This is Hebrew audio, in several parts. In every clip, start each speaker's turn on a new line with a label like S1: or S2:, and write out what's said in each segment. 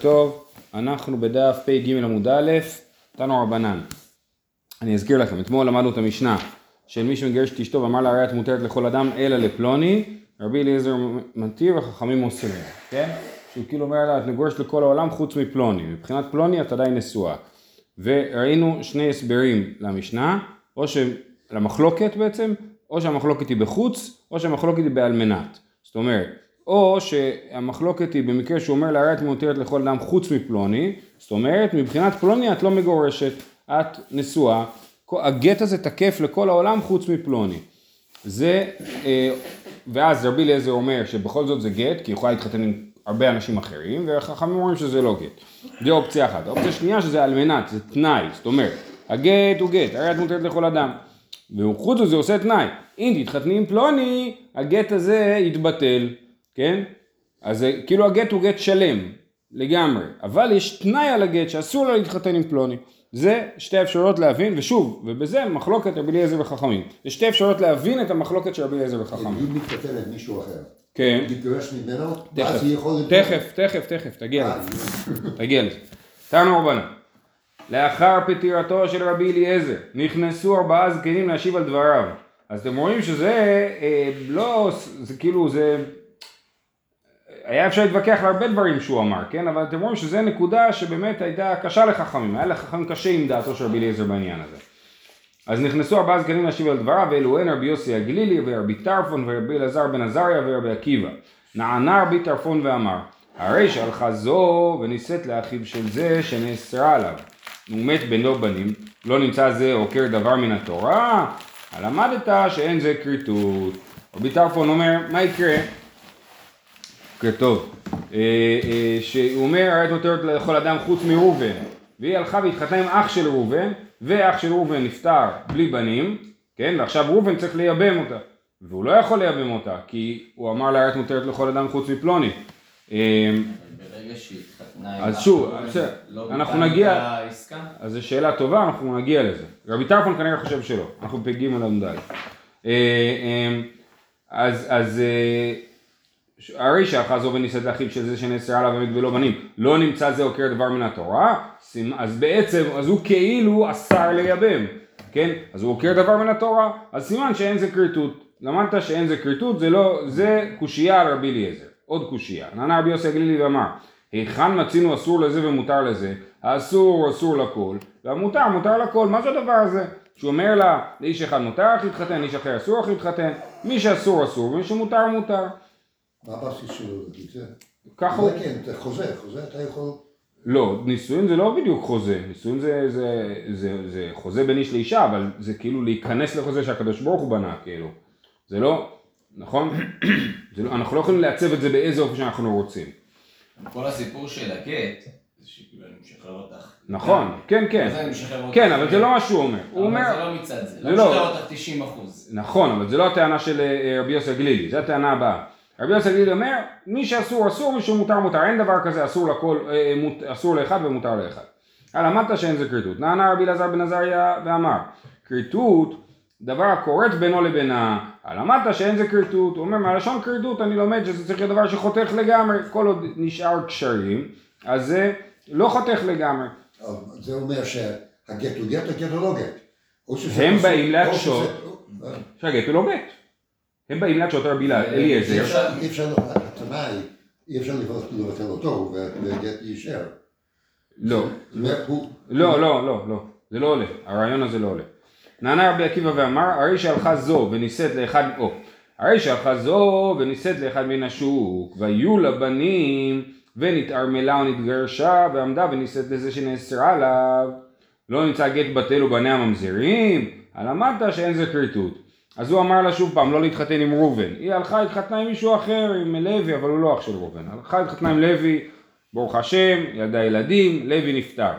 S1: טוב, אנחנו בדף פ"ג עמוד א', תנו רבנן. אני אזכיר לכם, אתמול למדנו את המשנה של מי שמגרש את אשתו ואמר לה הרי את מותרת לכל אדם אלא לפלוני, רבי אליעזר מתיר וחכמים אוסרים, כן? שהוא כאילו אומר לה את מגורשת לכל העולם חוץ מפלוני, מבחינת פלוני את עדיין נשואה. וראינו שני הסברים למשנה, או למחלוקת בעצם, או שהמחלוקת היא בחוץ, או שהמחלוקת היא באלמנת. זאת אומרת, או שהמחלוקת היא במקרה שהוא אומר להרי את מותרת לכל אדם חוץ מפלוני, זאת אומרת מבחינת פלוני את לא מגורשת, את נשואה, הגט הזה תקף לכל העולם חוץ מפלוני. זה, אה, ואז רבי אליעזר אומר שבכל זאת זה גט, כי היא יכולה להתחתן עם הרבה אנשים אחרים, והחכמים אומרים שזה לא גט. זה אופציה אחת. אופציה שנייה שזה על מנת, זה תנאי, זאת אומרת, הגט הוא גט, הרי את מותרת לכל אדם. וחוץ מזה עושה תנאי, אם תתחתני עם פלוני, הגט הזה יתבטל. כן? אז כאילו הגט הוא גט שלם, לגמרי, אבל יש תנאי על הגט שאסור לה להתחתן עם פלוני. זה שתי אפשרויות להבין, ושוב, ובזה מחלוקת רבי אליעזר וחכמים. זה שתי אפשרויות להבין את המחלוקת של רבי אליעזר וחכמים.
S2: אם מתכתב עם מישהו אחר,
S1: כן.
S2: מתגרש ממנו, ואז היא יכולה...
S1: תכף, תכף, תכף, תגיע
S2: אה,
S1: לזה. תגיע לזה. תנו רבנן. לאחר פטירתו של רבי אליעזר, נכנסו ארבעה זקנים להשיב על דבריו. אז אתם רואים שזה אה, לא, זה כאילו, זה היה אפשר להתווכח על הרבה דברים שהוא אמר, כן? אבל אתם רואים שזו נקודה שבאמת הייתה קשה לחכמים, היה לחכמים קשה עם דעתו של רבי אליעזר בעניין הזה. אז נכנסו ארבעה זקנים להשיב על דבריו, ואלו הן רבי יוסי הגלילי, ורבי טרפון, ורבי אלעזר בן עזריה, ורבי עקיבא. נענה רבי טרפון ואמר, הרי שהלכה זו ונישאת לאחיו של זה שנאסרה עליו. הוא מת בנו בנים, לא נמצא זה עוקר דבר מן התורה, למדת שאין זה כריתות. רבי טרפון אומר, מה יקרה? טוב, אה, אה, שהוא אומר הרי את נותרת לכל אדם חוץ מראובן. והיא הלכה והתחתנה עם אח של ראובן ואח של ראובן נפטר בלי בנים כן? ועכשיו ראובן צריך לייבם אותה. והוא לא יכול לייבם אותה כי הוא אמר לה את מותרת לכל אדם חוץ מפלוני.
S3: אה, ברגע שהיא התחתנה עם
S1: אז שוב, בסדר,
S3: לא
S1: אנחנו נגיע-? אז זו שאלה טובה, אנחנו נגיע לזה. רבי טרפון כנראה חושב שלא, אנחנו פ"ג עמוד אז, הרי שהלכה זו ונישאת לאחיו של זה שנאסרה עליו ומת ולא בנים, לא נמצא זה עוקר דבר מן התורה, אז בעצם, אז הוא כאילו אסר לייבם, כן? אז הוא עוקר דבר מן התורה, אז סימן שאין זה כריתות. למדת שאין זה כריתות, זה לא, זה קושייה על רבי אליעזר, עוד קושייה. נענה רבי יוסי הגלילי ואמר, היכן מצינו אסור לזה ומותר לזה, האסור אסור לכל, והמותר מותר לכל, מה זה הדבר הזה? שהוא אומר לה, לאיש אחד מותר לך להתחתן, לאיש אחר אסור לך להתחתן, מי שאסור אסור ומי שמותר מותר.
S2: מה הבסיס שלו להגיד זה?
S1: ככה הוא...
S2: זה כן, זה חוזה, חוזה אתה יכול...
S1: לא, נישואין זה לא בדיוק חוזה, נישואין זה, זה, זה, זה חוזה בין איש לאישה, אבל זה כאילו להיכנס לחוזה שהקדוש ברוך הוא בנה, כאילו. זה לא, נכון? זה לא, אנחנו לא יכולים לעצב את זה באיזה אופן שאנחנו רוצים.
S3: כל הסיפור של הגט, זה שכאילו אני משחרר אותך.
S1: נכון, כן, כן.
S3: זה אני משחרר אותך?
S1: כן, אבל זה לא מה שהוא אומר. הוא
S3: אבל
S1: אומר...
S3: זה לא מצד זה.
S1: זה
S3: לא. משחרר אותך 90 אחוז.
S1: נכון, אבל זה לא הטענה של אה, רבי יוסי הגלילי, זה הטענה הבאה. רבי יוסי הגלילי אומר, מי שאסור אסור, מי שמותר מותר, אין דבר כזה אסור לכל, אה, מות- אסור לאחד ומותר לאחד. על למדת שאין זה כריתות. נענה רבי אלעזר בן עזריה ואמר, כריתות, דבר הכורת בינו לבינה, למדת שאין זה כריתות, הוא אומר מהלשון כריתות אני לומד שזה צריך להיות דבר שחותך לגמרי, כל עוד נשאר קשרים, אז זה לא חותך לגמרי.
S2: זה אומר שהגט הוא גט, לא גט. או שזה
S1: הם
S2: אסור,
S1: באים
S2: או
S1: להקשות.
S2: אה,
S1: שהגט הוא לא גט. הם באים להקשות על רבי
S2: אי
S1: אליעזר.
S2: אי אפשר, התנאי, אי אפשר לבטל אותו והגט יישאר.
S1: לא. לא, לא, לא, לא, זה לא עולה, הרעיון הזה לא עולה. נענה רבי עקיבא ואמר, הרי שהלכה זו ונישאת לאחד, או, הרי שהלכה זו ונישאת לאחד מן השוק, והיו לה בנים, ונתערמלה ונתגרשה, ועמדה ונישאת לזה שנאסרה עליו. לא נמצא גט בטל ובניה ממזרים, למדת שאין זה כריתות. אז הוא אמר לה שוב פעם לא להתחתן עם ראובן. היא הלכה התחתנה עם מישהו אחר, עם לוי, אבל הוא לא אח של ראובן. הלכה התחתנה עם לוי, ברוך השם, ילדה ילדים, לוי נפטר.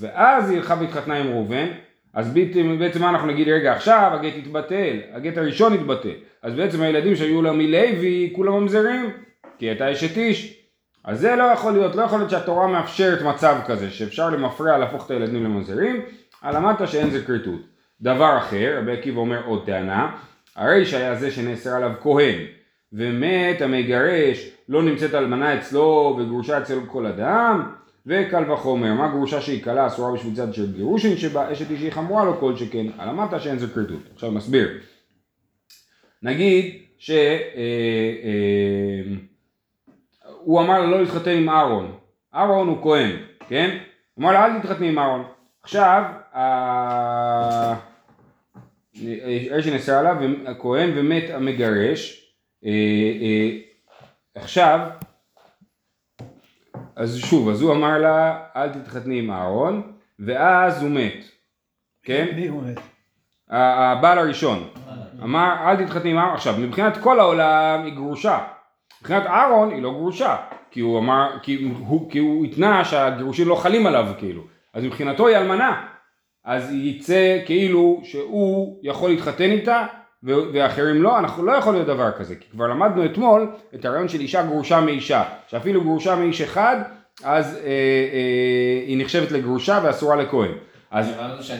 S1: ואז היא הלכה והתחתנה עם ראובן, אז בעצם, מה אנחנו נגיד, רגע עכשיו הגט יתבטל, הגט הראשון יתבטל. אז בעצם הילדים שהיו לה מלוי, כולם ממזרים, כי הייתה אשת איש. אז זה לא יכול להיות, לא יכול להיות שהתורה מאפשרת מצב כזה, שאפשר למפרע להפוך את הילדים לממזרים, למדת שאין זה כריתות. דבר אחר, רבי עקיבא אומר עוד טענה, הרי שהיה זה שנאסר עליו כהן, ומת המגרש, לא נמצאת אלמנה אצלו וגרושה אצל כל אדם, וקל וחומר, מה גרושה שהיא כלה אסורה בשביל צד של גירושין שבה אשת אישי חמורה לו כל שכן, על המטה שאין זה כרתות. עכשיו נסביר. נגיד ש... אה, אה, אמר לה לא להתחתן עם אהרון, אהרון הוא כהן, כן? הוא אמר לה אל תתחתני עם אהרון. עכשיו, ה- אש נאסר עליו, הכהן ומת המגרש, אה, אה, עכשיו, אז שוב, אז הוא אמר לה אל תתחתני עם אהרון, ואז הוא מת, כן?
S4: מי הוא מת?
S1: הבעל הראשון. אמר אל תתחתני עם אהרון, עכשיו מבחינת כל העולם היא גרושה, מבחינת אהרון היא לא גרושה, כי הוא אמר, כי הוא, כי הוא התנה שהגירושים לא חלים עליו כאילו, אז מבחינתו היא אלמנה, אז יצא כאילו שהוא יכול להתחתן איתה ואחרים לא, אנחנו לא יכול להיות דבר כזה, כי כבר למדנו אתמול את הרעיון של אישה גרושה מאישה, שאפילו גרושה מאיש אחד, אז אה, אה, היא נחשבת לגרושה ואסורה לכהן. אז
S3: הבנו שגם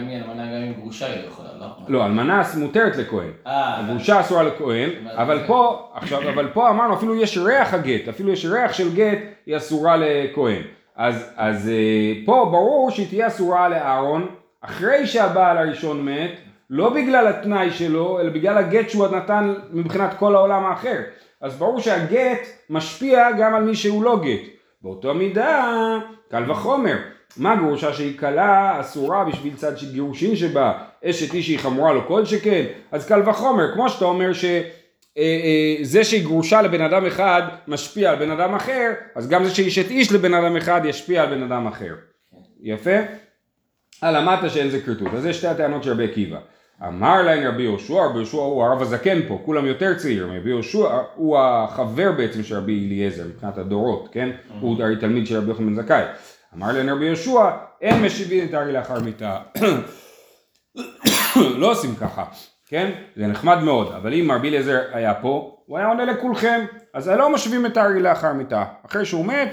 S3: אם היא אלמנה, גם אם גרושה היא לא יכולה, לא?
S1: לא, אלמנה מותרת לכהן.
S3: אה,
S1: הגרושה אסורה לכהן, אבל פה, עכשיו, אבל פה אמרנו אפילו יש ריח הגט, אפילו יש ריח של גט, היא אסורה לכהן. אז, אז אה, פה ברור שהיא תהיה אסורה לאהרון, אחרי שהבעל הראשון מת, לא בגלל התנאי שלו, אלא בגלל הגט שהוא נתן מבחינת כל העולם האחר. אז ברור שהגט משפיע גם על מי שהוא לא גט. באותו מידה, קל וחומר. מה גרושה שהיא כלה אסורה בשביל צד של גירושין שבה אשת איש שהיא חמורה לו כל שכן אז קל וחומר כמו שאתה אומר שזה שהיא גרושה לבן אדם אחד משפיע על בן אדם אחר אז גם זה שהיא אשת איש לבן אדם אחד ישפיע על בן אדם אחר יפה? על המטה שאין זה כרתות אז זה שתי הטענות של רבי עקיבא אמר להם רבי יהושע, רבי יהושע הוא הרב הזקן פה, כולם יותר צעירים, רבי יהושע הוא החבר בעצם של רבי אליעזר מבחינת הדורות, כן? הוא הרי תלמיד של רבי יוחנן בן זכאי. אמר להם רבי יהושע, אין משיבים את הארי לאחר מיתה. לא עושים ככה, כן? זה נחמד מאוד, אבל אם רבי אליעזר היה פה, הוא היה עונה לכולכם, אז לא משווים את הארי לאחר מיתה. אחרי שהוא מת,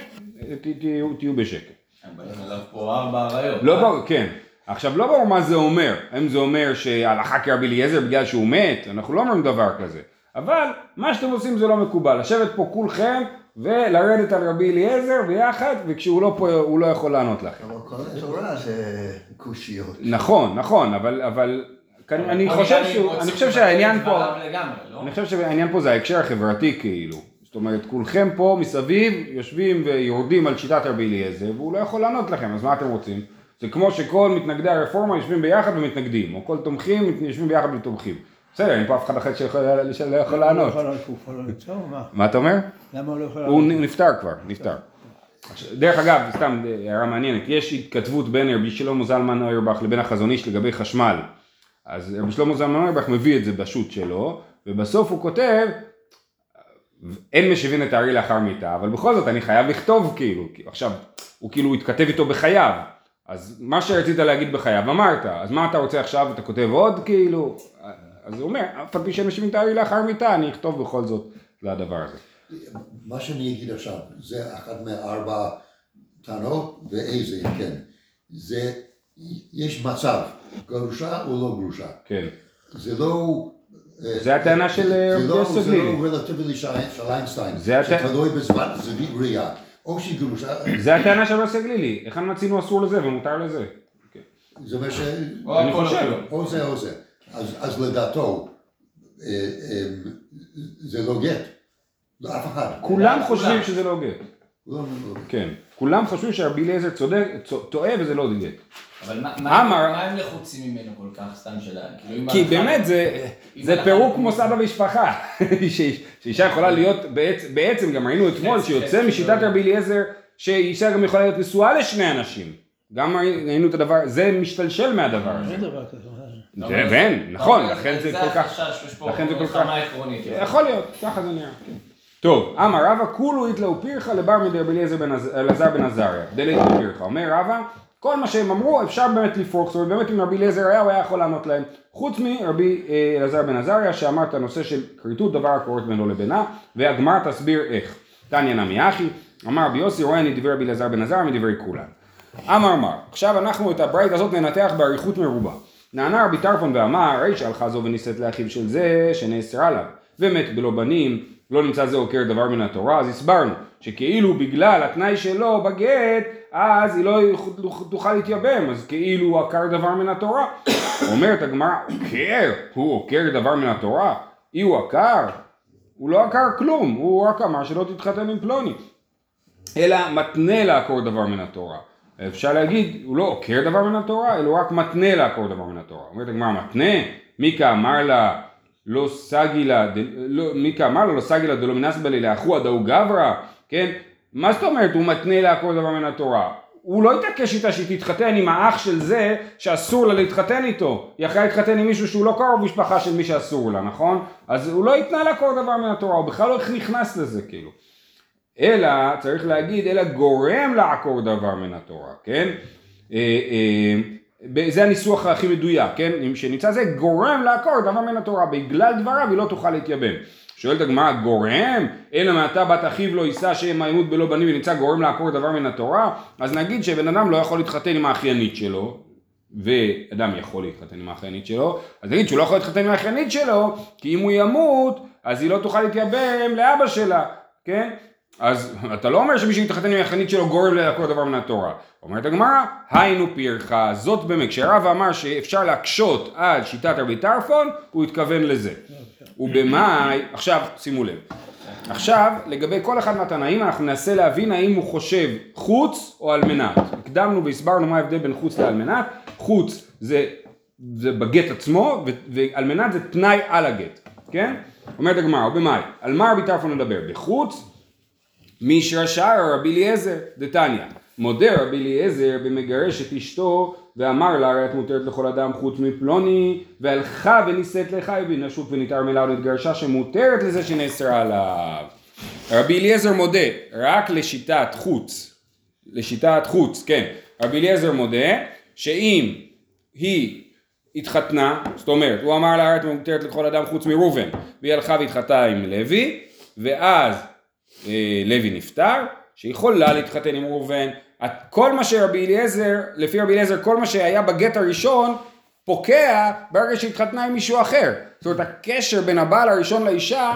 S1: תהיו בשקט. לא ברור, כן. עכשיו לא ברור מה זה אומר, האם זה אומר שהלכה כרבי אליעזר בגלל שהוא מת, אנחנו לא אומרים דבר כזה, אבל מה שאתם עושים זה לא מקובל, לשבת פה כולכם ולרדת על רבי אליעזר ביחד, וכשהוא לא פה הוא לא יכול לענות לכם.
S2: אבל כל התורה זה קושיות.
S1: נכון, נכון, אבל, אני חושב שהוא, אני חושב שהעניין פה,
S3: לא?
S1: אני חושב שהעניין פה זה ההקשר החברתי כאילו, זאת אומרת כולכם פה מסביב יושבים ויורדים על שיטת רבי אליעזר והוא לא יכול לענות לכם, אז מה אתם רוצים? זה כמו שכל מתנגדי הרפורמה יושבים ביחד ומתנגדים, או כל תומכים יושבים ביחד ותומכים. בסדר, אין פה אף אחד אחר שיכול- שלא יכול לענות.
S4: הוא לא מה?
S1: אתה אומר?
S4: למה הוא לא יכול
S1: הוא
S4: לענות?
S1: נפטר כבר, נפטר. דרך אגב, סתם הערה מעניינת, יש התכתבות בין רבי שלמה זלמן אוירבך לבין החזון איש לגבי חשמל. אז רבי שלמה זלמן אוירבך מביא את זה בשו"ת שלו, ובסוף הוא כותב, אין משיבין את הארי לאחר מיתה, אבל בכל זאת אני חייב לכתוב כאילו, עכשיו, הוא כאילו התכתב איתו בחייו, אז מה שרצית להגיד בחייו אמרת, אז מה אתה רוצה עכשיו, אתה כותב עוד כאילו, אז הוא אומר, אף על פי שאין משיבין את הארי לאחר מיתה, אני אכתוב בכל זאת לדבר הזה.
S2: מה שאני אגיד עכשיו, זה אחת מארבע טענות, ואיזה, כן. זה, יש מצב, גרושה או לא גרושה.
S1: כן.
S2: זה לא...
S1: זה הטענה של,
S2: זה
S1: רבי
S2: לא-
S1: יוסף
S2: זה
S1: גלילי.
S2: לא רלטיבילי של איינשטיין,
S1: זה
S2: שתלוי בזמן, זווית ראייה. או שהיא גרושה,
S1: זה הטענה של רבי גלילי, איך מצינו אסור לזה ומותר לזה.
S2: זה אומר ש...
S1: אני חושב.
S2: או זה או זה. אז, אז לדעתו, אה, אה, זה לא גט. לא אף אחד.
S1: כולם
S3: כולם.
S1: חושבים שזה לא גט.
S2: לא, לא, לא.
S1: כן. כולם חושבים שרבי אליעזר צודק, צו- טועה וזה לא גט.
S3: אבל מה- מה
S1: אמר-
S3: מה הם לחוצים ממנו כל כך, סתם שאלה? כאילו,
S1: כי באמת זה, זה פירוק מוסד המשפחה. ש- שאישה יכולה להיות, בעצם, בעצם גם ראינו אתמול
S3: חצי,
S1: שיוצא משיטת. רבי אליעזר שאישה גם יכולה להיות נשואה לשני אנשים. גם ראינו את הדבר, זה משתלשל מהדבר הזה.
S4: אין דבר כזה.
S1: ואין, נכון, לכן זה כל כך...
S3: החשש, יש פה
S1: לכן זה כל כך-
S3: מלחמה עקרונית.
S1: יכול להיות, ככה זה נראה. כן. טוב, אמר רבא כולו איתלאו פירחה לבר מדי רבי אליעזר בן אלעזר בן עזריה. דלית פירחה. אומר רבא, כל מה שהם אמרו אפשר באמת לפרוק, זאת אומרת באמת אם רבי אליעזר היה הוא היה יכול לענות להם. חוץ מרבי אה, אלעזר בן עזריה שאמר את הנושא של כריתות דבר הקורת בינו לבינה, והגמר תסביר איך. תניא נמי אחי, אמר רבי יוסי רואה אני דברי רבי אלעזר בן עזריה מדברי כולם. אמר מר, עכשיו אנחנו את הברית הזאת ננתח באריכות מרובה. נענה רבי טרפון ואמר, ריש הלכה זו ונישאת לאחיו של זה שנאסרה עליו. ומת בלא בנים, לא נמצא זה עוקר דבר מן התורה, אז הסברנו שכאילו בגלל התנאי שלו בגט, אז היא לא תוכל להתייבם, אז כאילו הוא עקר דבר מן התורה. אומרת הגמרא, עוקר, הוא עוקר דבר מן התורה? אי הוא עקר? הוא לא עקר כלום, הוא רק אמר שלא תתחתן עם פלוני. אלא מתנה לעקור דבר מן התורה. אפשר להגיד, הוא לא עוקר דבר מן התורה, אלא הוא רק מתנה לעקור דבר מן התורה. אומרת הגמרא, מתנה? מיקה אמר לה, לא סגילה, לא, מיקה אמר לה, לא סגילה דלא מנסבא לי לאחו דאו גברא, כן? מה זאת אומרת, הוא מתנה לעקור דבר מן התורה? הוא לא התעקש איתה שהיא תתחתן עם האח של זה שאסור לה להתחתן איתו. היא יכולה להתחתן עם מישהו שהוא לא קרוב משפחה של מי שאסור לה, נכון? אז הוא לא התנה לעקור דבר מן התורה, הוא בכלל לא נכנס לזה כאילו. אלא, צריך להגיד, אלא גורם לעקור דבר מן התורה, כן? אה, אה, זה הניסוח הכי מדויק, כן? שנמצא זה גורם לעקור דבר מן התורה, בגלל דבריו היא לא תוכל להתייבם. שואלת הגמרא, גורם? אלא מעתה בת אחיו לא יישא שם העימות בלא בנים ונמצא גורם לעקור דבר מן התורה? אז נגיד שבן אדם לא יכול להתחתן עם האחיינית שלו, ואדם יכול להתחתן עם האחיינית שלו, אז נגיד שהוא לא יכול להתחתן עם האחיינית שלו, כי אם הוא ימות, אז היא לא תוכל להתייבם לאבא שלה, כן? אז אתה לא אומר שמי שמתחתן עם האחיינית שלו גורם לעקור דבר מן התורה. אומרת הגמרא, היינו פירחה, זאת באמת, כשהרב אמר שאפשר להקשות על שיטת רבי טרפון, הוא התכוון לזה. ובמאי, עכשיו שימו לב, עכשיו לגבי כל אחד מהתנאים אנחנו ננסה להבין האם הוא חושב חוץ או על מנת. הקדמנו והסברנו מה ההבדל בין חוץ לעל מנת, חוץ זה, זה בגט עצמו ועל מנת זה תנאי על הגט, כן? אומרת הגמרא, ובמאי, על מה רבי טרפון מדבר? בחוץ? מישרא שער רבי אליעזר, דתניא. מודה רבי אליעזר במגרש את אשתו ואמר לה הרי את מותרת לכל אדם חוץ מפלוני והלכה ונישאת לחי ונשוק ונתערמלה ונתגרשה שמותרת לזה שנאסרה עליו. רבי אליעזר מודה רק לשיטת חוץ, לשיטת חוץ, כן, רבי אליעזר מודה שאם היא התחתנה, זאת אומרת, הוא אמר לה הרי את מותרת לכל אדם חוץ מראובן והיא הלכה והתחתנה עם לוי ואז אה, לוי נפטר, שיכולה להתחתן עם ראובן, כל מה שרבי אליעזר, לפי רבי אליעזר, כל מה שהיה בגט הראשון, פוקע ברגע שהתחתנה עם מישהו אחר. זאת אומרת, הקשר בין הבעל הראשון לאישה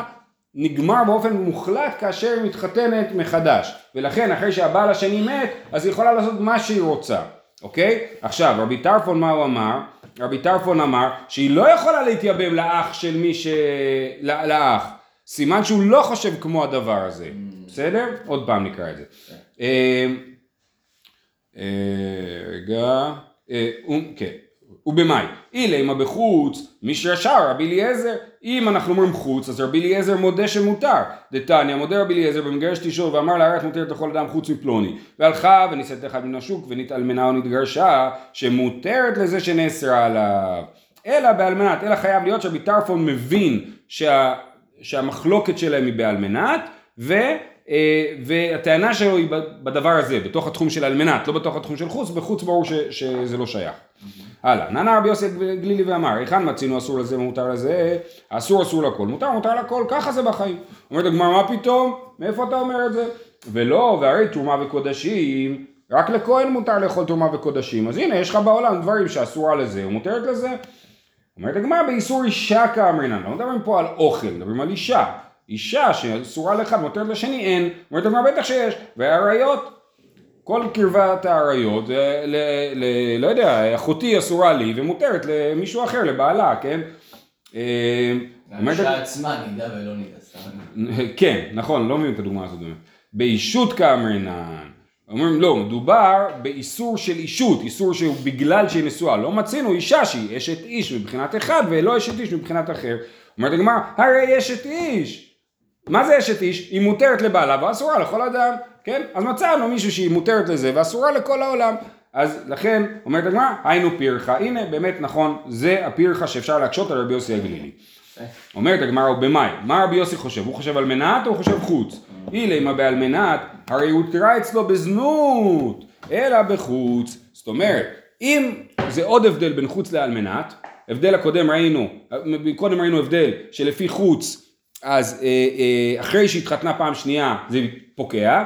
S1: נגמר באופן מוחלט כאשר היא מתחתנת מחדש. ולכן, אחרי שהבעל השני מת, אז היא יכולה לעשות מה שהיא רוצה. אוקיי? עכשיו, רבי טרפון מה הוא אמר? רבי טרפון אמר שהיא לא יכולה להתייבם לאח של מי ש... לאח. סימן שהוא לא חושב כמו הדבר הזה. בסדר? עוד פעם נקרא את זה. אה, רגע, אה, כן, ובמאי, אילימה בחוץ, מי שישר רבי אליעזר, אם אנחנו אומרים חוץ, אז רבי אליעזר מודה שמותר. דתניא, מודה רבי אליעזר במגרש תשאול ואמר לה, הרי מותרת לכל אדם חוץ מפלוני. והלכה ונישאת אחד מן השוק ונתאלמנה או נתגרשה, שמותרת לזה שנאסרה עליו. אלא באלמנת, אלא חייב להיות שרבי טרפון מבין שה, שהמחלוקת שלהם היא באלמנת, ו... אה, והטענה שלו היא בדבר הזה, בתוך התחום של אלמנת, לא בתוך התחום של חוץ, בחוץ ברור ש, שזה לא שייך. הלאה, נענה רבי יוסי גלילי ואמר, היכן מצינו אסור לזה ומותר לזה, אסור אסור לכל, מותר מותר לכל, ככה זה בחיים. אומרת הגמרא, מה פתאום? מאיפה אתה אומר את זה? ולא, והרי תרומה וקודשים, רק לכהן מותר לאכול תרומה וקודשים, אז הנה יש לך בעולם דברים שאסורה לזה ומותרת לזה. אומרת הגמרא, באיסור אישה כאמרינן, לא מדברים פה על אוכל, מדברים על אישה. אישה שאסורה לאחד מותרת לשני אין, אומרת הגמרא בטח שיש, והאריות, כל קרבת האריות, ל, ל, לא יודע, אחותי אסורה לי ומותרת למישהו אחר, לבעלה, כן?
S3: אה, האישה עצמה נידה ולא נידה,
S1: כן, נכון, לא מבין את הדוגמה הזאת. באישות כאמרינן, אומרים לא, מדובר באיסור של אישות, איסור שהוא בגלל שהיא נשואה, לא מצינו אישה שהיא אשת איש מבחינת אחד ולא אשת איש מבחינת אחר. אומרת הגמרא, הרי אשת איש, מה זה אשת איש? היא מותרת לבעלה ואסורה לכל אדם, כן? אז מצאנו מישהו שהיא מותרת לזה ואסורה לכל העולם. אז לכן, אומרת הגמרא, היינו פירחה. הנה, באמת נכון, זה הפירחה שאפשר להקשות על רבי יוסי הגלילי. אומרת הגמרא, ובמאי, מה רבי יוסי חושב? הוא חושב על מנת או הוא חושב חוץ? אילמה בעל מנת, הרי הוא תראה אצלו בזנות, אלא בחוץ. זאת אומרת, אם זה עוד הבדל בין חוץ לעל מנת, הבדל הקודם ראינו, קודם ראינו הבדל שלפי חוץ אז אה, אה, אחרי שהתחתנה פעם שנייה זה פוקע,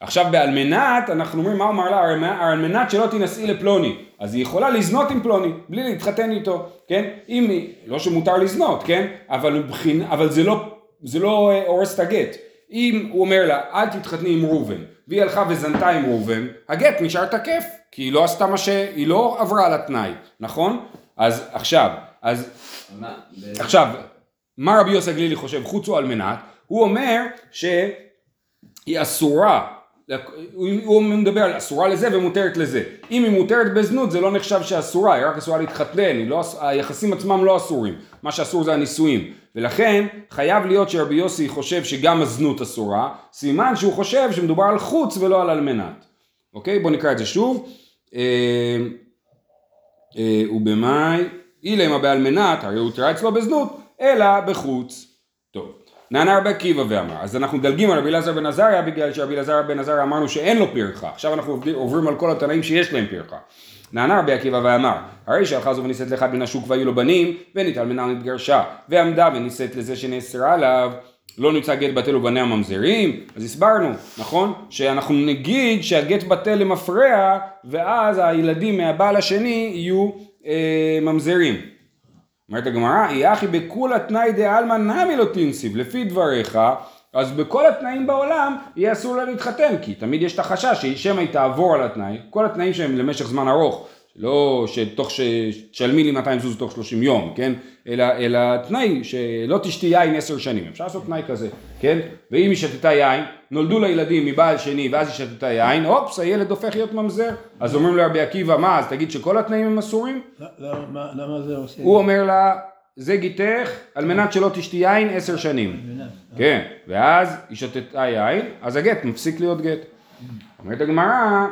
S1: עכשיו באלמנת, אנחנו אומרים, מה הוא אמר לה? האלמנת שלא תינשאי לפלוני. אז היא יכולה לזנות עם פלוני, בלי להתחתן איתו, כן? אם היא, לא שמותר לזנות, כן? אבל, מבחין, אבל זה לא, זה לא אה, הורס את הגט. אם הוא אומר לה, אל תתחתני עם ראובן, והיא הלכה וזנתה עם ראובן, הגט נשאר תקף, כי היא לא עשתה מה ש... היא לא עברה על התנאי, נכון? אז עכשיו, אז עכשיו, מה רבי יוסי הגלילי חושב חוץ הוא על מנת? הוא אומר שהיא אסורה, הוא הוא מדבר על אסורה לזה ומותרת לזה. אם היא מותרת בזנות זה לא נחשב שאסורה, היא רק אסורה להתחתן, לא, היחסים עצמם לא אסורים, מה שאסור זה הנישואים. ולכן חייב להיות שרבי יוסי חושב שגם הזנות אסורה, סימן שהוא חושב שמדובר על חוץ ולא על אלמנת. אוקיי? בואו נקרא את זה שוב. אה, אה, ובמאי, אילמה באלמנת, הרי הותרה אצלו בזנות, אלא בחוץ. טוב, נענה רבי עקיבא ואמר, אז אנחנו מדלגים על רבי אלעזר בן עזריה בגלל שרבי אלעזר בן עזריה אמרנו שאין לו פרחה, עכשיו אנחנו עובדים- עוברים על כל התנאים שיש להם פרחה. נענה רבי עקיבא ואמר, הרי שהלכה זו ונישאת לאחד מן השוק והיו לו בנים, ונתאלמנה ונתגרשה, ועמדה ונישאת לזה שנאסרה עליו, לא נמצא גט בטל ובניה ממזרים, אז הסברנו, נכון? שאנחנו נגיד שהגט בטל למפרע, ואז הילדים מהבעל השני יהיו אה, ממזרים. אומרת הגמרא, יחי בכולה תנאי דעלמא נמי לא תנסיב, לפי דבריך, אז בכל התנאים בעולם יהיה אסור לה להתחתן, כי תמיד יש את החשש שמא היא תעבור על התנאי, כל התנאים שהם למשך זמן ארוך, לא שתוך ש... תשלמי לי 200 זוז תוך 30 יום, כן? אלא, אלא תנאי שלא תשתי יין 10 שנים, אפשר לעשות תנאי כזה, כן? ואם היא שתתה יין, נולדו לה ילדים מבעל שני ואז היא שתתה יין, אופס, הילד הופך להיות ממזר. אז אומרים לרבי עקיבא, מה, אז תגיד שכל התנאים הם אסורים?
S4: למה- מה- למה זה עושה?
S1: הוא אומר לה, זה גיתך על מנת שלא תשתי יין עשר שנים.
S4: מבינה?
S1: כן, ואז היא שתתה יין, אז הגט מפסיק להיות גט. אומרת הגמרא,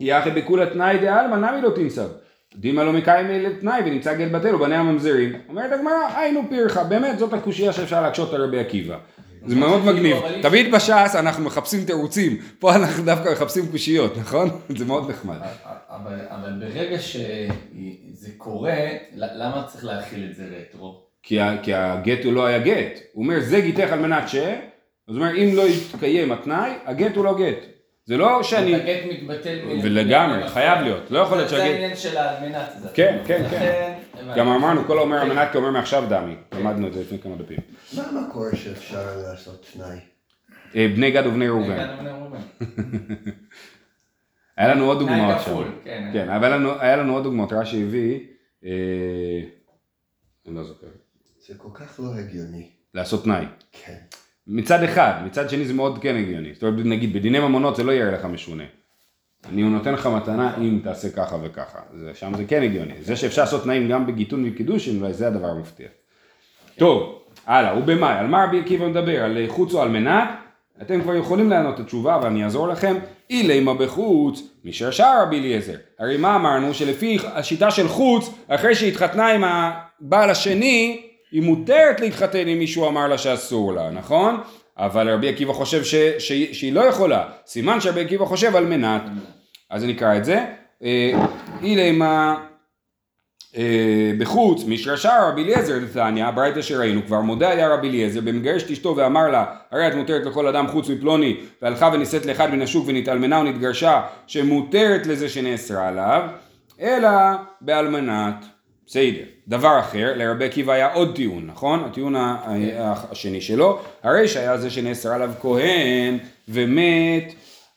S1: יחי בכולה תנאי דעלמא נמי לא תנסב. דימה לא מקיים אלה תנאי ונמצא גט בטל ובניה ממזרים. אומרת הגמרא, היינו פירחה, באמת זאת הקושייה שאפשר להקשות על רבי עקיבא. זה מאוד מגניב. תמיד בש"ס אנחנו מחפשים תירוצים, פה אנחנו דווקא מחפשים קושיות, נכון? זה מאוד נחמד.
S3: אבל, ברגע שזה קורה, למה צריך להכיל את זה רטרו?
S1: כי הגט הוא לא היה גט. הוא אומר זה גיתך על מנת ש... אז הוא אומר אם לא יתקיים התנאי, הגט הוא לא גט. זה לא שאני...
S3: הגט מתבטל מ-
S1: ולגמרי, חייב להיות. לא יכול להיות
S3: זה
S1: שהגט...
S3: העניין של האלמנת. זה.
S1: כן, כן, כן. גם אמרנו, כל האומר על מנת כאומר מעכשיו דמי. למדנו את זה לפני כמה דפים.
S5: מה המקור שאפשר לעשות תנאי?
S1: אה, בני גד ובני ראובן. היה לנו עוד דוגמאות שם.
S3: כן.
S1: כן, אבל היה לנו- היה לנו עוד דוגמאות, רש"י הביא, אה, אני לא זוכר,
S5: זה כל כך לא הגיוני.
S1: לעשות תנאי.
S5: כן.
S1: מצד אחד, מצד שני זה מאוד כן הגיוני. זאת אומרת, נגיד, בדיני ממונות זה לא יראה לך משונה. אני נותן לך מתנה אם תעשה ככה וככה. זה, שם זה כן הגיוני. זה שאפשר לעשות תנאים גם בגיטון וקידושין, אולי זה הדבר המפתיע. טוב, הלאה, ובמאי, על מה רבי עקיבא מדבר? על חוץ או על מנת? אתם כבר יכולים לענות את התשובה, אבל אני אעזור לכם. אילימה בחוץ, משאר שער רבי אליעזר. הרי מה אמרנו? שלפי השיטה של חוץ, אחרי שהתחתנה עם הבעל השני, היא מותרת להתחתן אם מישהו אמר לה שאסור לה, נכון? אבל רבי עקיבא חושב ש, ש, שהיא לא יכולה. סימן שרבי עקיבא חושב על מנת. אז נקרא את זה. אה, אילימה אה, בחוץ, משרשר רבי אליעזר לתניא, ברייתא שראינו כבר, מודה היה רבי אליעזר במגרש את אשתו ואמר לה, הרי את מותרת לכל אדם חוץ מפלוני, והלכה ונישאת לאחד מן השוק ונתאלמנה ונתגרשה, שמותרת לזה שנאסרה עליו, אלא באלמנת. בסדר. דבר אחר, לרבי עקיבא היה עוד טיעון, נכון? הטיעון השני שלו, הרי שהיה זה שנאסר עליו כהן ומת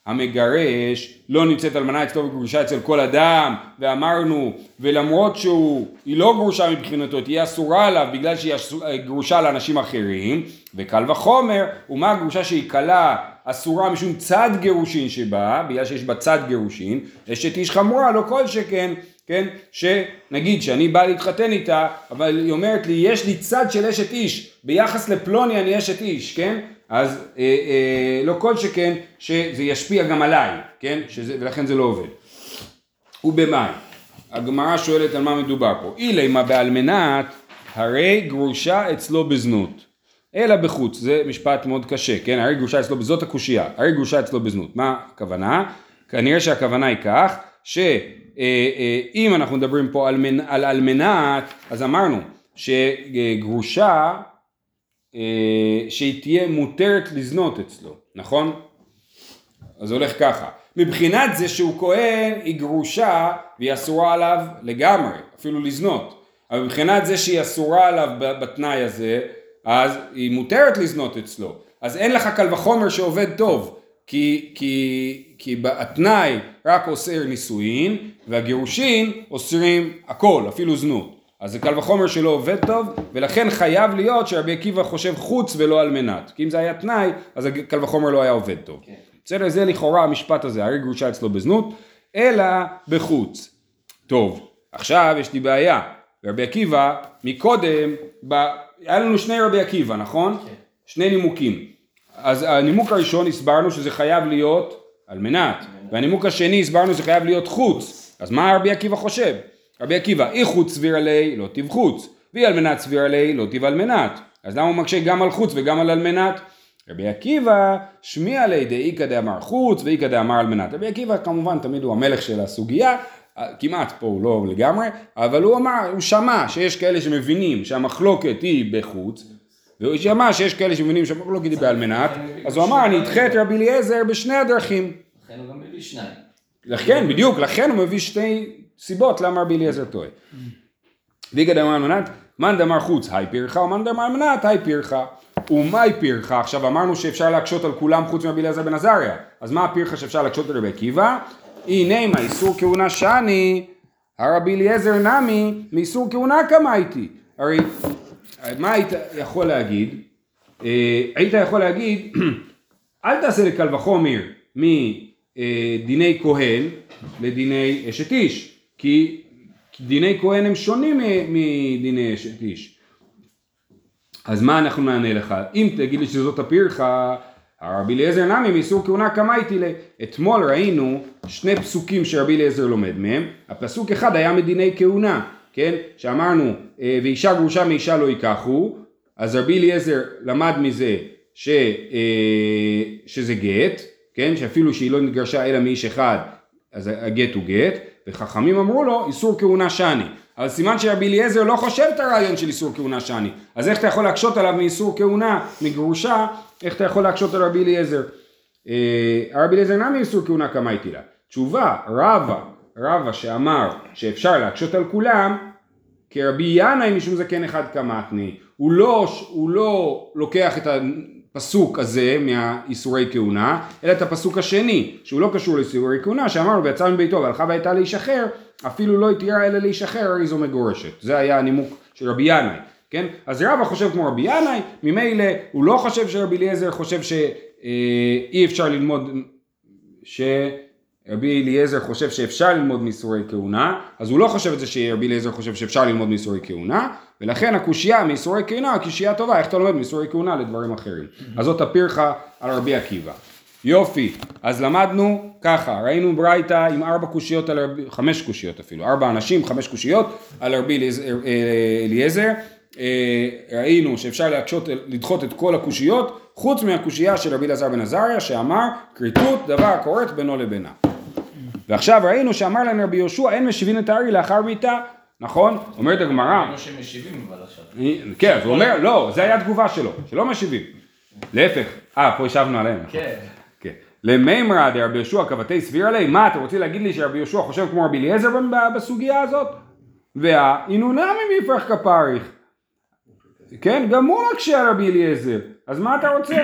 S1: המגרש, לא נמצאת אלמנה אצלו וגרושה אצל כל אדם, ואמרנו, ולמרות שהוא, היא לא גרושה מבחינתו, תהיה אסורה עליו בגלל שהיא אסור- גרושה לאנשים אחרים, וקל וחומר, ומה הגרושה שהיא כלה אסורה משום צד גירושין שבה, בגלל שיש בה צד גירושין, אשת איש חמורה, לא כל שכן, כן, שנגיד שאני בא להתחתן איתה, אבל היא אומרת לי, יש לי צד של אשת איש, ביחס לפלוני אני אשת איש, כן? אז אה, אה, לא כל שכן שזה ישפיע גם עליי, כן? שזה, ולכן זה לא עובד. ובמאי? הגמרא שואלת על מה מדובר פה. אילימה באלמנת, הרי גרושה אצלו בזנות. אלא בחוץ, זה משפט מאוד קשה, כן? הרי גרושה אצלו, זאת הקושייה, הרי גרושה אצלו בזנות. מה הכוונה? כנראה שהכוונה היא כך, שאם אנחנו מדברים פה על, מנ, על אלמנת, אז אמרנו שגרושה, אה, שהיא תהיה מותרת לזנות אצלו, נכון? אז זה הולך ככה. מבחינת זה שהוא כהן, היא גרושה והיא אסורה עליו לגמרי, אפילו לזנות. אבל מבחינת זה שהיא אסורה עליו בתנאי הזה, אז היא מותרת לזנות אצלו. אז אין לך קל וחומר שעובד טוב, כי, כי, כי התנאי רק אוסר נישואין, והגירושין אוסרים הכל, אפילו זנות. אז זה קל וחומר שלא עובד טוב, ולכן חייב להיות שרבי עקיבא חושב חוץ ולא על מנת. כי אם זה היה תנאי, אז קל וחומר לא היה עובד טוב.
S3: כן.
S1: בסדר, זה לכאורה המשפט הזה, הרי גרושה אצלו בזנות, אלא בחוץ. טוב, עכשיו יש לי בעיה. רבי עקיבא, מקודם, ב... היה לנו שני רבי עקיבא, נכון?
S3: כן.
S1: שני נימוקים. אז הנימוק הראשון הסברנו שזה חייב להיות על מנת, והנימוק השני הסברנו שזה חייב להיות חוץ. אז מה רבי עקיבא חושב? רבי עקיבא, אי חוץ סביר עלי, לא טיב חוץ, ואי על מנת סביר עלי, לא טיב על מנת. אז למה הוא מקשה גם על חוץ וגם על על מנת? רבי עקיבא, שמיע לי דאיכא דאמר חוץ ואיכא דאמר על מנת. רבי עקיבא כמובן תמיד הוא המלך של הסוגיה, כמעט פה הוא לא לגמרי, אבל הוא אמר, הוא שמע שיש כאלה שמבינים שהמחלוקת היא בחוץ, והוא שמע שיש כאלה שמבינים שהמחלוקת היא בעל מנת, אז הוא אמר אני אדחה את רבי אליעזר בשני הדרכים.
S3: לכן הוא גם מביא שניים.
S1: לכן, בדיוק, לכן הוא מביא שתי סיבות למה רבי אליעזר טועה. ויגד אמר מנת, מאן דאמר חוץ, היי פירחה, ומאן דאמר מנת, היי פירחה. ומאי פירחה, עכשיו אמרנו שאפשר להקשות על כולם חוץ מרבי אליעזר בן עזריה, אז מה הפירחה שאפשר להקשות על רבי עקיבא? הנה מה איסור כהונה שאני, הרבי אליעזר נמי, מאיסור כהונה כמה הייתי. הרי מה היית יכול להגיד? אה, היית יכול להגיד, אל תעשה לקל וחומר מדיני כהן לדיני אשת איש, כי דיני כהן הם שונים מדיני אשת איש. אז מה אנחנו נענה לך? אם תגיד לי שזאת הפירחה, הרבי אליעזר נמי מאיסור כהונה כמה הייתי ל... אתמול ראינו שני פסוקים שרבי אליעזר לומד מהם, הפסוק אחד היה מדיני כהונה, כן? שאמרנו, אה, ואישה גרושה מאישה לא ייקחו, אז רבי אליעזר למד מזה ש, אה, שזה גט, כן? שאפילו שהיא לא נתגרשה אלא מאיש אחד, אז הגט הוא גט, וחכמים אמרו לו איסור כהונה שני. אבל סימן שרבי אליעזר לא חושב את הרעיון של איסור כהונה שני. אז איך אתה יכול להקשות עליו מאיסור כהונה, מגרושה, איך אתה יכול להקשות על רבי אליעזר? אה, הרבי אליעזר נמי איסור כהונה כמה הייתי לה. תשובה, רבא, רבא שאמר שאפשר להקשות על כולם, כרבי ינאי משום זקן אחד קמתני. הוא לא, הוא לא לוקח את הפסוק הזה מהאיסורי כהונה, אלא את הפסוק השני, שהוא לא קשור לאיסורי כהונה, שאמרנו ויצא מביתו והלכה והייתה לאיש אחר, אפילו לא התירה אלא לאיש אחר, הרי זו מגורשת. זה היה הנימוק של רבי ינאי. כן? אז רבא חושב כמו רבי ינאי, ממילא הוא לא חושב שרבי אליעזר חושב שאי אפשר ללמוד, שרבי אליעזר חושב שאפשר ללמוד מאיסורי כהונה, אז הוא לא חושב את זה שרבי אליעזר חושב שאפשר ללמוד מאיסורי כהונה, ולכן הקושייה מאיסורי כהונה, הקושייה טובה, איך אתה לומד מאיסורי כהונה לדברים אחרים. אז זאת הפירחה על רבי עקיבא. יופי, אז למדנו ככה, ראינו ברייתא עם ארבע קושיות על רבי, חמש קושיות אפילו, ארבע אנשים, חמש קושיות על רבי אליעזר, אה, אליעזר. אה, ראינו שאפשר להקשות, לדחות את כל הקושיות, חוץ מהקושייה של רבי אלעזר בן עזריה, שאמר כריתות דבר קורית בינו לבינה. ועכשיו ראינו שאמר להם רבי יהושע, אין משיבין את הארי לאחר מיתה, נכון? אומרת הגמרא,
S3: כמו שמשיבים אבל עכשיו.
S1: כן, אז הוא אומר, לא, זה היה התגובה שלו, שלא משיבים. להפך, אה, פה ישבנו עליהם. נכון.
S3: כן.
S1: כן. למימרא דרבי יהושע כבתי סביר עלי, מה אתם רוצים להגיד לי שרבי יהושע חושב כמו רבי אליעזר בסוגיה הזאת? והאינונמי מיפרח כפריך. כן, גם הוא מקשה על רבי אליעזר. אז מה אתה רוצה?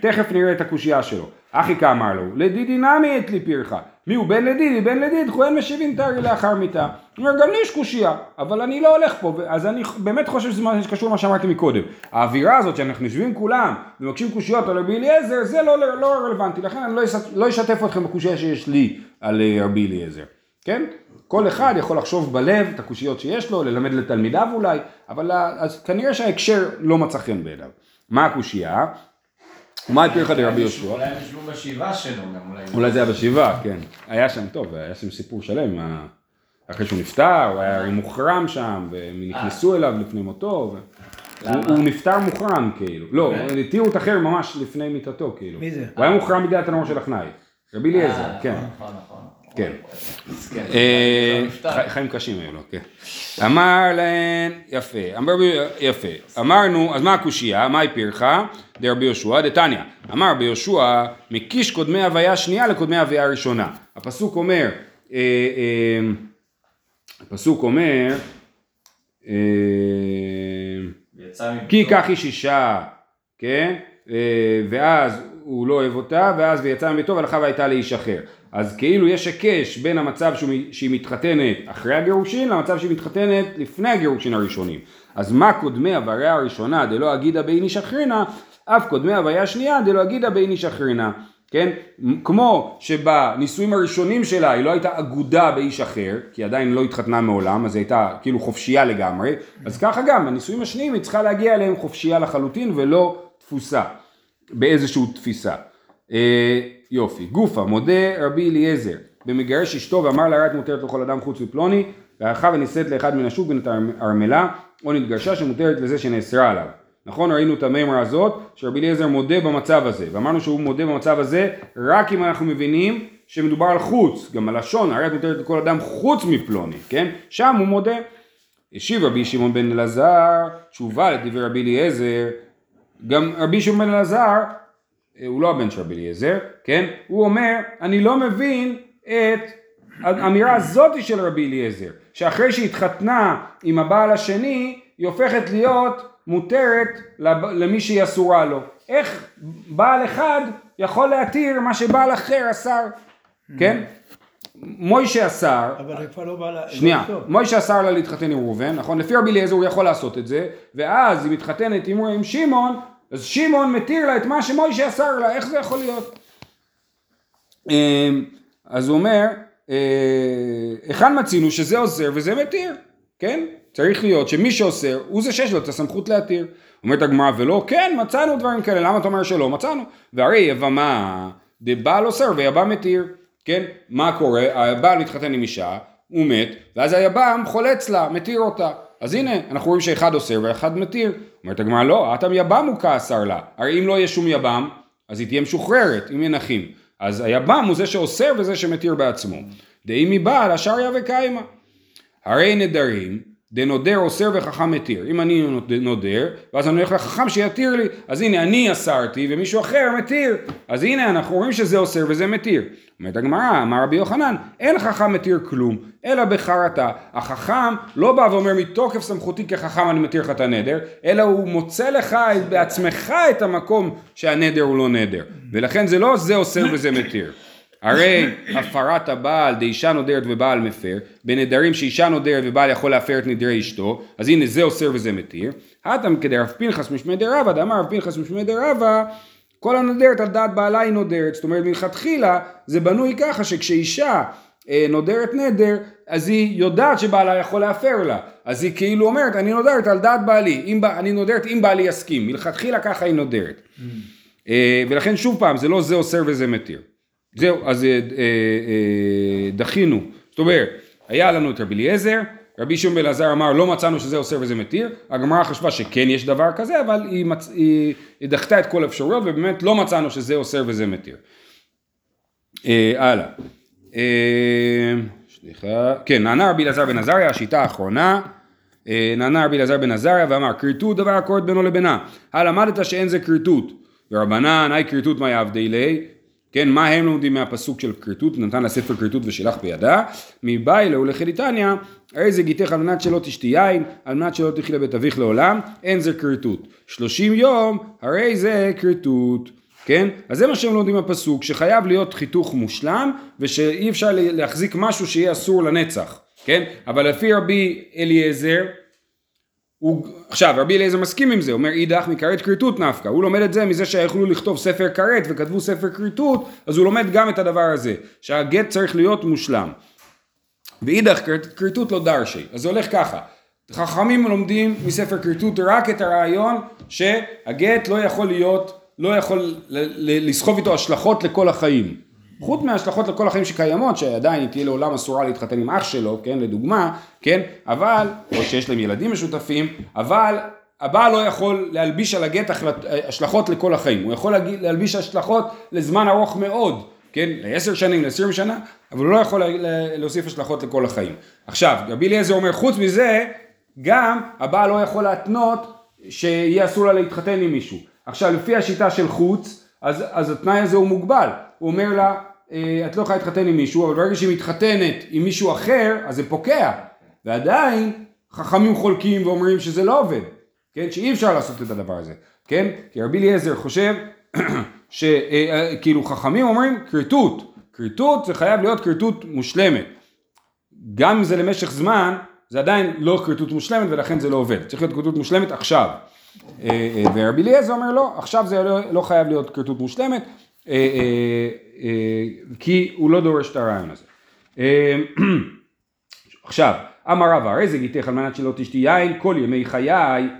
S1: תכף נראה את הקושייה שלו. אחי כאמר לו, לדידי נמי את לי פירחה. מי הוא בן לדידי? בן לדיד, כהן משיבים תרי לאחר מיתה. הוא אומר, גם לי יש קושייה, אבל אני לא הולך פה, אז אני באמת חושב שזה מה שקשור למה שאמרתי מקודם. האווירה הזאת שאנחנו יושבים כולם ומבקשים קושיות על רבי אליעזר, זה לא, לא רלוונטי, לכן אני לא אשתף, לא אשתף אתכם בקושייה שיש לי על אה, רבי אליעזר, כן? כל אחד יכול לחשוב בלב את הקושיות שיש לו, ללמד לתלמידיו אולי, אבל אז כנראה שההקשר לא מצא חן בעיניו. מה הקושייה? ומה הפירחה דרבי יהושע?
S3: אולי הם ישבו בשבעה שלו גם אולי.
S1: אולי זה היה בשבעה, כן. היה שם טוב, היה שם סיפור שלם. אחרי שהוא נפטר, הוא היה מוחרם שם, והם נכנסו אליו לפני מותו. הוא, נפטר מוחרם כאילו. לא, התירו את אחר ממש לפני מיתתו כאילו.
S4: מי זה?
S1: הוא היה מוחרם בגלל התנור של החנאי. רבי אליעזר,
S3: אה,
S1: כן. כן. אה, חיים קשים היו לו, כן. אמר להן, יפה, אמר רבי- יפה, אמרנו, אז מה הקושייה? מהי פרחה? דרבי יהושע דתניא. אמר רבי יהושע, מקיש קודמי הוויה שנייה לקודמי הוויה ראשונה. הפסוק אומר, אה, אה, הפסוק אומר. כי ייקח איש אישה, כן? ואז הוא לא אוהב אותה, ואז ויצא מביתו והלכה והייתה לאיש אחר. אז כאילו יש היקש בין המצב שהוא- שהיא מתחתנת אחרי הגירושין למצב שהיא מתחתנת לפני הגירושין הראשונים. אז מה קודמי הוויה הראשונה דלא אגידה באיני שחרינה, אף קודמי הוויה השנייה דלא אגידה באיני שחרינה. כן? כמו שבנישואים הראשונים שלה היא לא הייתה אגודה באיש אחר, כי עדיין לא התחתנה מעולם, אז היא הייתה כאילו חופשייה לגמרי, אז ככה גם בנישואים השניים היא צריכה להגיע אליהם חופשייה לחלוטין ולא תפוסה, באיזושהי תפיסה. יופי, גופה, מודה רבי אליעזר, במגרש אשתו ואמר לה הרת מותרת לכל אדם חוץ מפלוני, והלכה ונישאת לאחד מן השוק בנת ארמלה, או נתגרשה שמותרת לזה שנאסרה עליו. נכון ראינו את המימרה הזאת שרבי אליעזר מודה במצב הזה. ואמרנו שהוא מודה במצב הזה רק אם אנחנו מבינים שמדובר על חוץ גם הלשון הרי את מותרת לכל אדם חוץ מפלוני כן? שם הוא מודה. השיב רבי שמעון בן אלעזר תשובה לדברי רבי אליעזר גם רבי שמעון בן אלעזר הוא לא הבן של רבי אליעזר כן הוא אומר אני לא מבין את האמירה הזאת של רבי אליעזר שאחרי שהתחתנה עם הבעל השני היא הופכת להיות מותרת למי שהיא אסורה לו. איך בעל אחד יכול להתיר מה שבעל אחר אסר, כן? מוישה אסר,
S4: אבל לא בא ל...
S1: שנייה. מוישה אסר לה להתחתן עם ראובן, נכון? לפי רבי אליעזר הוא יכול לעשות את זה, ואז היא מתחתנת עם שמעון, אז שמעון מתיר לה את מה שמוישה אסר לה, איך זה יכול להיות? אמ, אז הוא אומר, אה, היכן מצינו שזה אוסר וזה מתיר, כן? צריך להיות שמי שאוסר הוא זה שיש לו את הסמכות להתיר. אומרת הגמרא ולא, כן מצאנו דברים כאלה, למה אתה אומר שלא? מצאנו. והרי יבמה דבעל אוסר ויבם מתיר, כן? מה קורה? הבעל מתחתן עם אישה, הוא מת, ואז היבם חולץ לה, מתיר אותה. אז הנה, אנחנו רואים שאחד אוסר ואחד מתיר. אומרת הגמרא לא, אטם יבם הוא כאסר לה. הרי אם לא יהיה שום יבם, אז היא תהיה משוחררת, אם ינחים. אז היבם הוא זה שאוסר וזה שמתיר בעצמו. דאם מבעל השריה וקיימה. הרי נדרים, דנודר אוסר וחכם מתיר. אם אני נודר, ואז אני הולך לחכם שיתיר לי, אז הנה אני אסרתי ומישהו אחר מתיר. אז הנה אנחנו רואים שזה אוסר וזה מתיר. אומרת הגמרא, אמר רבי יוחנן, אין חכם מתיר כלום, אלא בחרטה. החכם לא בא ואומר מתוקף סמכותי כחכם אני מתיר לך את הנדר, אלא הוא מוצא לך בעצמך את המקום שהנדר הוא לא נדר. ולכן זה לא זה אוסר וזה מתיר. הרי הפרת הבעל דאישה נודרת ובעל מפר, בנדרים שאישה נודרת ובעל יכול להפר את נדרי אשתו, אז הנה זה אוסר וזה מתיר. הטם כדרב פנחס משמי דרבא, דאמר רב פנחס משמי דרבא, כל הנודרת על דעת בעלה היא נודרת, זאת אומרת מלכתחילה זה בנוי ככה שכשאישה אה, נודרת נדר, אז היא יודעת שבעלה יכול להפר לה, אז היא כאילו אומרת אני נודרת על דעת בעלי, אם, אני נודרת אם בעלי יסכים, מלכתחילה ככה היא נודרת. אה, ולכן שוב פעם זה לא זה אוסר וזה מתיר. זהו, אז אה, אה, אה, דחינו. זאת אומרת, היה לנו את רבי אליעזר, רבי שמעון אלעזר אמר לא מצאנו שזה אוסר וזה מתיר, הגמרא חשבה שכן יש דבר כזה, אבל היא, מצ... היא, היא דחתה את כל האפשרויות ובאמת לא מצאנו שזה אוסר וזה מתיר. אה, הלאה. אה, סליחה, כן, נענה רבי אלעזר בן עזריה, השיטה האחרונה. אה, נענה רבי אלעזר בן עזריה ואמר כריתות דבר הכורת בינו לבינה. הלמדת שאין זה כריתות. ורבנן, היי כריתות מה יעבדי ליה? כן, מה הם לומדים מהפסוק של כריתות? נתן לה ספר כריתות ושילח בידה. מביילה ולחליטניא, הרי זה גיתך על מנת שלא תשתי יין, על מנת שלא תחיה לבית אביך לעולם, אין זה כריתות. שלושים יום, הרי זה כריתות. כן? אז זה מה שהם לומדים מהפסוק, שחייב להיות חיתוך מושלם, ושאי אפשר להחזיק משהו שיהיה אסור לנצח, כן? אבל לפי רבי אליעזר, הוא, עכשיו רבי אליעזר מסכים עם זה, אומר אידך מכרת כריתות נפקא, הוא לומד את זה מזה שיכלו לכתוב ספר כרת וכתבו ספר כריתות, אז הוא לומד גם את הדבר הזה, שהגט צריך להיות מושלם. ואידך כריתות לא דרשי, אז זה הולך ככה, חכמים לומדים מספר כריתות רק את הרעיון שהגט לא יכול להיות, לא יכול לסחוב איתו השלכות לכל החיים. חוץ מההשלכות לכל החיים שקיימות, שעדיין תהיה לעולם אסורה להתחתן עם אח שלו, כן, לדוגמה, כן, אבל, או שיש להם ילדים משותפים, אבל הבעל לא יכול להלביש על הגט השלכות לכל החיים, הוא יכול להלביש השלכות לזמן ארוך מאוד, כן, לעשר שנים, לעשרים שנה, אבל הוא לא יכול לה- לה- להוסיף השלכות לכל החיים. עכשיו, רבי אליעזר אומר, חוץ מזה, גם הבעל לא יכול להתנות שיהיה אסור לה להתחתן עם מישהו. עכשיו, לפי השיטה של חוץ, אז, אז התנאי הזה הוא מוגבל. הוא אומר לה, את לא יכולה להתחתן עם מישהו, אבל ברגע שהיא מתחתנת עם מישהו אחר, אז זה פוקע. ועדיין, חכמים חולקים ואומרים שזה לא עובד. כן, שאי אפשר לעשות את הדבר הזה, כן? כי רבי אליעזר חושב שכאילו חכמים אומרים כריתות, כריתות זה חייב להיות כריתות מושלמת. גם אם זה למשך זמן, זה עדיין לא כריתות מושלמת ולכן זה לא עובד. צריך להיות כריתות מושלמת עכשיו. אה, אה, ורבי אליעזר אומר לא, עכשיו זה לא, לא חייב להיות כריתות מושלמת, אה, אה, אה, כי הוא לא דורש את הרעיון הזה. אה, עכשיו, אמר רבא, הרי זה גיתך על מנת שלא תשתי יין, כל ימי חיי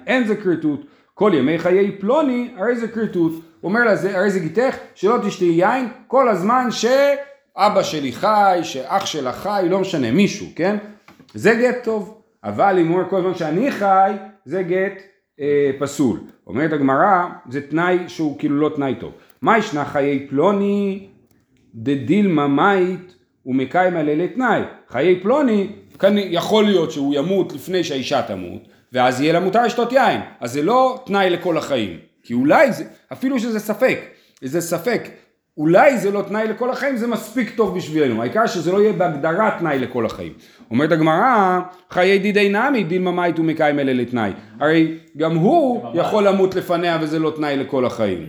S1: אין זה כריתות, כל ימי חיי פלוני, הרי זה כריתות. הוא אומר לה, "זה- הרי זה גיתך שלא תשתי יין כל הזמן שאבא שלי חי, שאח שלה חי, לא משנה, מישהו, כן? זה גט טוב. אבל אם הוא אומר כל הזמן שאני חי, זה גט אה, פסול. אומרת הגמרא, זה תנאי שהוא כאילו לא תנאי טוב. מה ישנה חיי פלוני דדילמה מאית ומקיים עליה לתנאי. חיי פלוני, כאן יכול להיות שהוא ימות לפני שהאישה תמות, ואז יהיה לה מותר לשתות יין. אז זה לא תנאי לכל החיים. כי אולי זה, אפילו שזה ספק, זה ספק, אולי זה לא תנאי לכל החיים, זה מספיק טוב בשבילנו. העיקר שזה לא יהיה בהגדרה תנאי לכל החיים. אומרת הגמרא, חיי דידי נמי, דילמה מאית ומקיים אלה לתנאי. הרי גם הוא יכול למות לפניה וזה לא תנאי לכל החיים.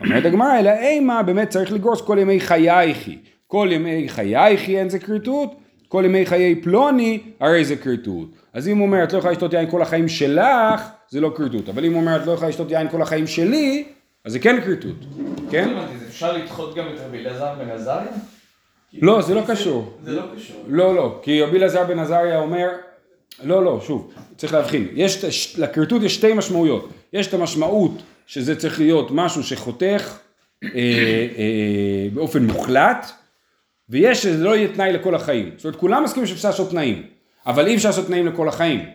S1: אומרת הגמרא, אלא אימה באמת צריך לגרוס כל ימי חייכי. כל ימי חייכי אין זה כריתות, כל ימי חיי פלוני הרי זה כריתות. אז אם הוא אומר את לא יכולה לשתות יין כל החיים שלך, זה לא כריתות. אבל אם הוא אומר את לא יכולה לשתות יין כל החיים שלי, אז זה כן כריתות. כן?
S3: לא אפשר לדחות גם את רבי אלעזר בן עזריה?
S1: לא, זה לא קשור.
S3: זה לא קשור.
S1: לא, לא, כי רבי אלעזר בן עזריה אומר, לא, לא, שוב, צריך להבחין, יש, לכריתות יש שתי משמעויות, יש את המשמעות שזה צריך להיות משהו שחותך אה, אה, באופן מוחלט, ויש שזה לא יהיה תנאי לכל החיים, זאת אומרת כולם מסכימים שאפשר לעשות תנאים, אבל אי אפשר לעשות תנאים לכל החיים,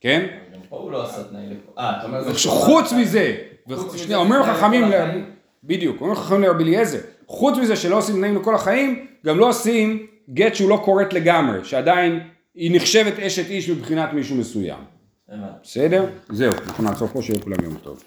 S1: כן?
S3: גם פה הוא לא עשה תנאי לפה. אה, אתה אומר זה...
S1: חוץ מזה, ושנייה, אומרים חכמים,
S3: לכל.
S1: בדיוק, אומרים חכמים לרבי אליעזר, חוץ מזה שלא עושים תנאים לכל החיים, גם לא עושים גט שהוא לא כורת לגמרי, שעדיין היא נחשבת אשת איש מבחינת מישהו מסוים. בסדר? זהו, אנחנו נעצור פה, שיהיה לכולם יום טוב.